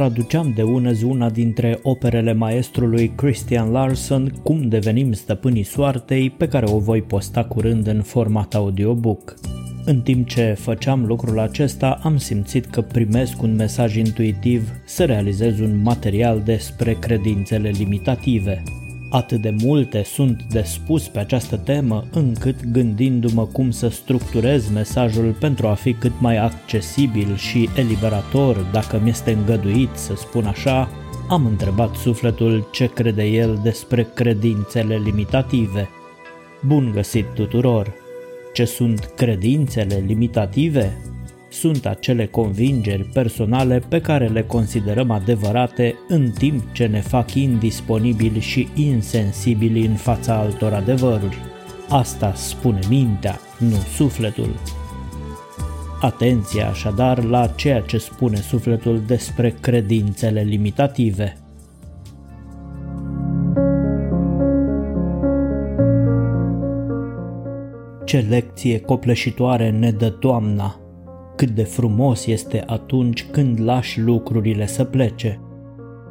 traduceam de ună zi una dintre operele maestrului Christian Larson, Cum devenim stăpânii soartei, pe care o voi posta curând în format audiobook. În timp ce făceam lucrul acesta, am simțit că primesc un mesaj intuitiv să realizez un material despre credințele limitative. Atât de multe sunt de spus pe această temă, încât gândindu-mă cum să structurez mesajul pentru a fi cât mai accesibil și eliberator, dacă mi este îngăduit să spun așa, am întrebat sufletul ce crede el despre credințele limitative. Bun găsit tuturor! Ce sunt credințele limitative? Sunt acele convingeri personale pe care le considerăm adevărate în timp ce ne fac indisponibili și insensibili în fața altor adevăruri. Asta spune mintea, nu sufletul. Atenție așadar la ceea ce spune sufletul despre credințele limitative. Ce lecție copleșitoare ne dă toamna! Cât de frumos este atunci când lași lucrurile să plece.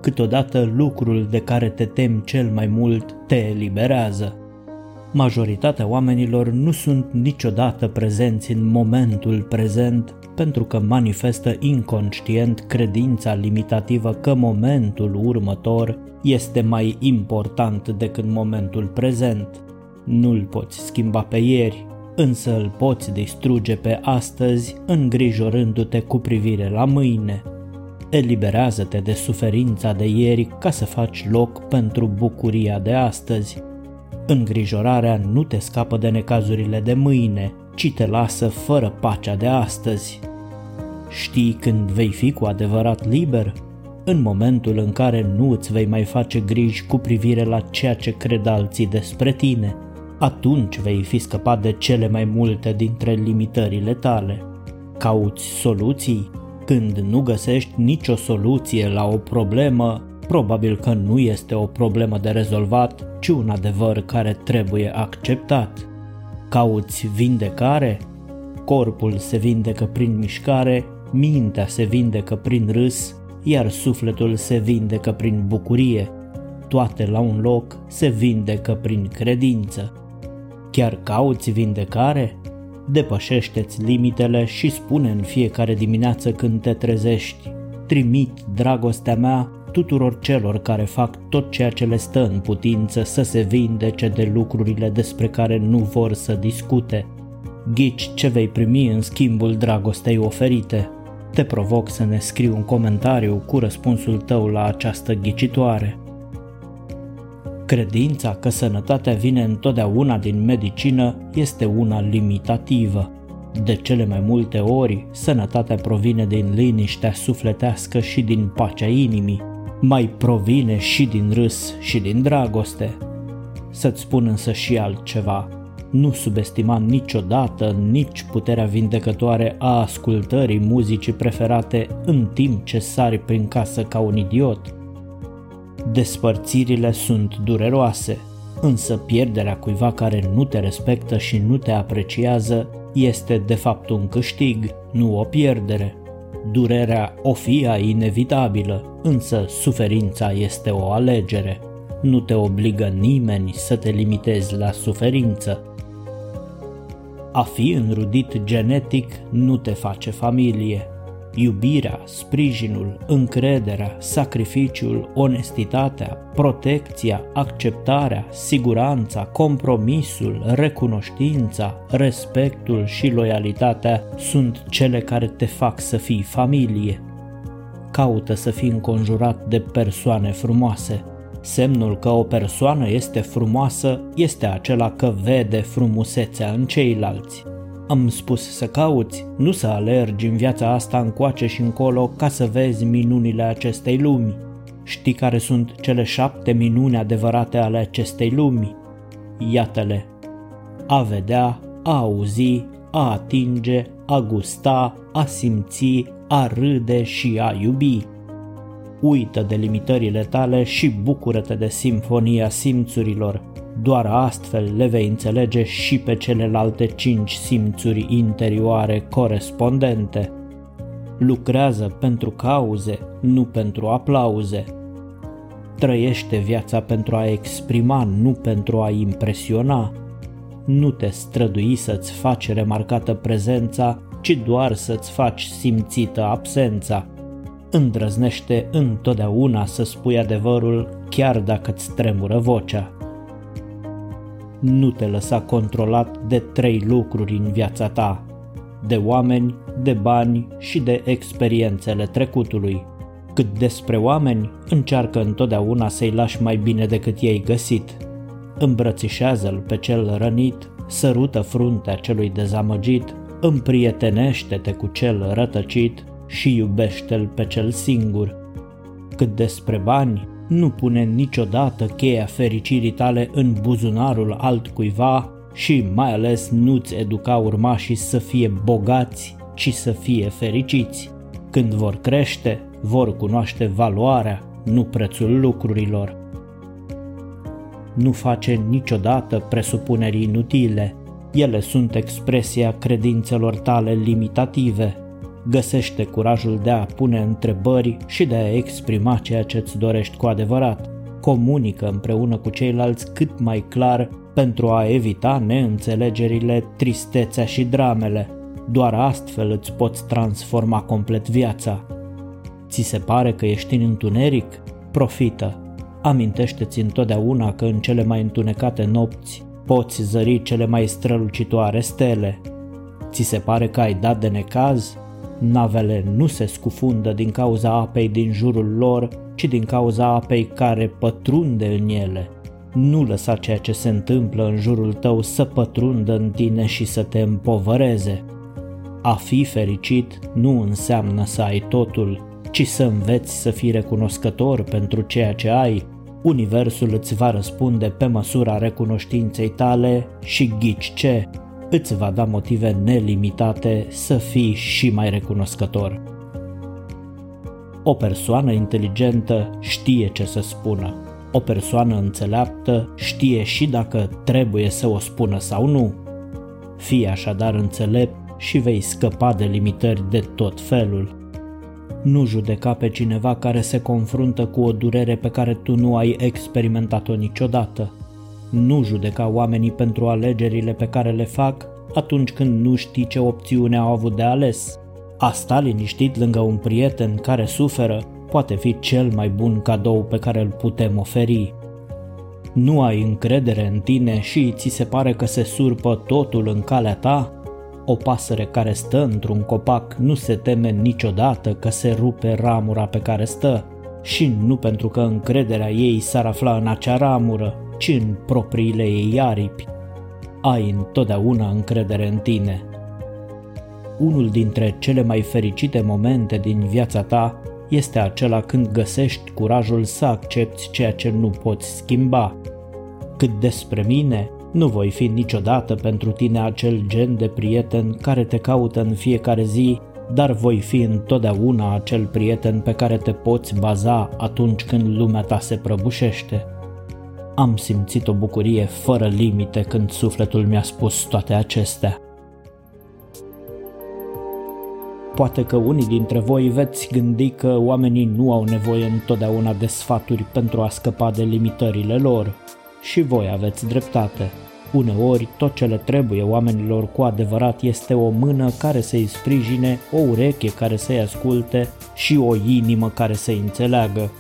Câteodată lucrul de care te temi cel mai mult te eliberează. Majoritatea oamenilor nu sunt niciodată prezenți în momentul prezent pentru că manifestă inconștient credința limitativă că momentul următor este mai important decât momentul prezent. Nu-l poți schimba pe ieri, însă îl poți distruge pe astăzi îngrijorându-te cu privire la mâine. Eliberează-te de suferința de ieri ca să faci loc pentru bucuria de astăzi. Îngrijorarea nu te scapă de necazurile de mâine, ci te lasă fără pacea de astăzi. Știi când vei fi cu adevărat liber? În momentul în care nu îți vei mai face griji cu privire la ceea ce cred alții despre tine – atunci vei fi scăpat de cele mai multe dintre limitările tale. Cauți soluții? Când nu găsești nicio soluție la o problemă, probabil că nu este o problemă de rezolvat, ci un adevăr care trebuie acceptat. Cauți vindecare? Corpul se vindecă prin mișcare, mintea se vindecă prin râs, iar sufletul se vindecă prin bucurie. Toate la un loc se vindecă prin credință. Chiar cauți vindecare? Depășește-ți limitele și spune în fiecare dimineață când te trezești, trimit dragostea mea tuturor celor care fac tot ceea ce le stă în putință să se vindece de lucrurile despre care nu vor să discute. Ghici ce vei primi în schimbul dragostei oferite. Te provoc să ne scrii un comentariu cu răspunsul tău la această ghicitoare. Credința că sănătatea vine întotdeauna din medicină este una limitativă. De cele mai multe ori, sănătatea provine din liniștea sufletească și din pacea inimii, mai provine și din râs și din dragoste. Să-ți spun însă și altceva. Nu subestima niciodată nici puterea vindecătoare a ascultării muzicii preferate în timp ce sari prin casă ca un idiot – Despărțirile sunt dureroase, însă pierderea cuiva care nu te respectă și nu te apreciază este de fapt un câștig, nu o pierdere. Durerea o fie inevitabilă, însă suferința este o alegere. Nu te obligă nimeni să te limitezi la suferință. A fi înrudit genetic nu te face familie, Iubirea, sprijinul, încrederea, sacrificiul, onestitatea, protecția, acceptarea, siguranța, compromisul, recunoștința, respectul și loialitatea sunt cele care te fac să fii familie. Caută să fii înconjurat de persoane frumoase. Semnul că o persoană este frumoasă este acela că vede frumusețea în ceilalți. Am spus să cauți, nu să alergi în viața asta încoace și încolo ca să vezi minunile acestei lumi. Știi care sunt cele șapte minuni adevărate ale acestei lumi? Iată-le. A vedea, a auzi, a atinge, a gusta, a simți, a râde și a iubi. Uită de limitările tale și bucură-te de simfonia simțurilor, doar astfel le vei înțelege și pe celelalte cinci simțuri interioare corespondente. lucrează pentru cauze, nu pentru aplauze. Trăiește viața pentru a exprima, nu pentru a impresiona. Nu te strădui să-ți faci remarcată prezența, ci doar să-ți faci simțită absența. Îndrăznește întotdeauna să spui adevărul chiar dacă îți tremură vocea. Nu te lăsa controlat de trei lucruri în viața ta, de oameni, de bani și de experiențele trecutului. Cât despre oameni, încearcă întotdeauna să-i lași mai bine decât i-ai găsit. Îmbrățișează-l pe cel rănit, sărută fruntea celui dezamăgit, împrietenește-te cu cel rătăcit și iubește-l pe cel singur. Cât despre bani, nu pune niciodată cheia fericirii tale în buzunarul altcuiva și mai ales nu-ți educa urmașii să fie bogați, ci să fie fericiți. Când vor crește, vor cunoaște valoarea, nu prețul lucrurilor. Nu face niciodată presupuneri inutile, ele sunt expresia credințelor tale limitative. Găsește curajul de a pune întrebări și de a exprima ceea ce îți dorești cu adevărat. Comunică împreună cu ceilalți cât mai clar pentru a evita neînțelegerile, tristețea și dramele. Doar astfel îți poți transforma complet viața. Ți se pare că ești în întuneric? Profită! Amintește-ți întotdeauna că în cele mai întunecate nopți poți zări cele mai strălucitoare stele. Ți se pare că ai dat de necaz? Navele nu se scufundă din cauza apei din jurul lor, ci din cauza apei care pătrunde în ele. Nu lăsa ceea ce se întâmplă în jurul tău să pătrundă în tine și să te împovăreze. A fi fericit nu înseamnă să ai totul, ci să înveți să fii recunoscător pentru ceea ce ai. Universul îți va răspunde pe măsura recunoștinței tale și ghici ce, îți va da motive nelimitate să fii și mai recunoscător. O persoană inteligentă știe ce să spună. O persoană înțeleaptă știe și dacă trebuie să o spună sau nu. Fii așadar înțelept și vei scăpa de limitări de tot felul. Nu judeca pe cineva care se confruntă cu o durere pe care tu nu ai experimentat-o niciodată. Nu judeca oamenii pentru alegerile pe care le fac atunci când nu știi ce opțiune au avut de ales. A sta liniștit lângă un prieten care suferă poate fi cel mai bun cadou pe care îl putem oferi. Nu ai încredere în tine și ți se pare că se surpă totul în calea ta? O pasăre care stă într-un copac nu se teme niciodată că se rupe ramura pe care stă și nu pentru că încrederea ei s-ar afla în acea ramură, ci în propriile ei aripi. Ai întotdeauna încredere în tine. Unul dintre cele mai fericite momente din viața ta este acela când găsești curajul să accepti ceea ce nu poți schimba. Cât despre mine, nu voi fi niciodată pentru tine acel gen de prieten care te caută în fiecare zi, dar voi fi întotdeauna acel prieten pe care te poți baza atunci când lumea ta se prăbușește. Am simțit o bucurie fără limite când sufletul mi-a spus toate acestea. Poate că unii dintre voi veți gândi că oamenii nu au nevoie întotdeauna de sfaturi pentru a scăpa de limitările lor. Și voi aveți dreptate. Uneori, tot ce le trebuie oamenilor cu adevărat este o mână care să-i sprijine, o ureche care să-i asculte și o inimă care să-i înțeleagă.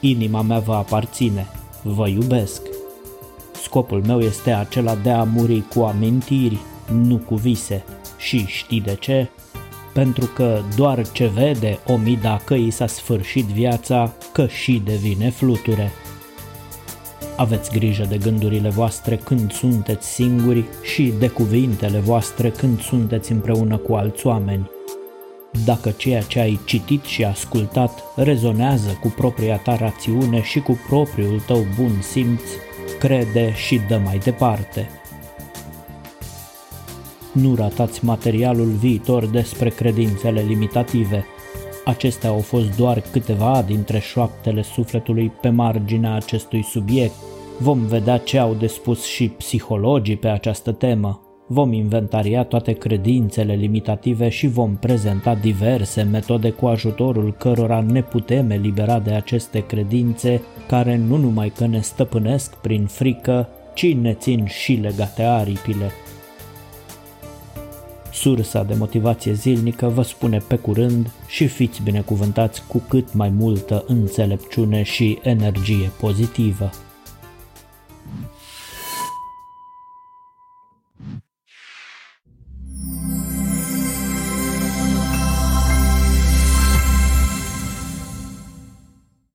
Inima mea vă aparține, vă iubesc. Scopul meu este acela de a muri cu amintiri, nu cu vise. Și știi de ce? pentru că doar ce vede omida că i s-a sfârșit viața, că și devine fluture. Aveți grijă de gândurile voastre când sunteți singuri și de cuvintele voastre când sunteți împreună cu alți oameni. Dacă ceea ce ai citit și ascultat rezonează cu propria ta rațiune și cu propriul tău bun simț, crede și dă mai departe. Nu ratați materialul viitor despre credințele limitative. Acestea au fost doar câteva dintre șoaptele sufletului pe marginea acestui subiect. Vom vedea ce au de spus și psihologii pe această temă. Vom inventaria toate credințele limitative și vom prezenta diverse metode cu ajutorul cărora ne putem elibera de aceste credințe care nu numai că ne stăpânesc prin frică, ci ne țin și legate aripile. Sursa de motivație zilnică vă spune pe curând și fiți binecuvântați cu cât mai multă înțelepciune și energie pozitivă.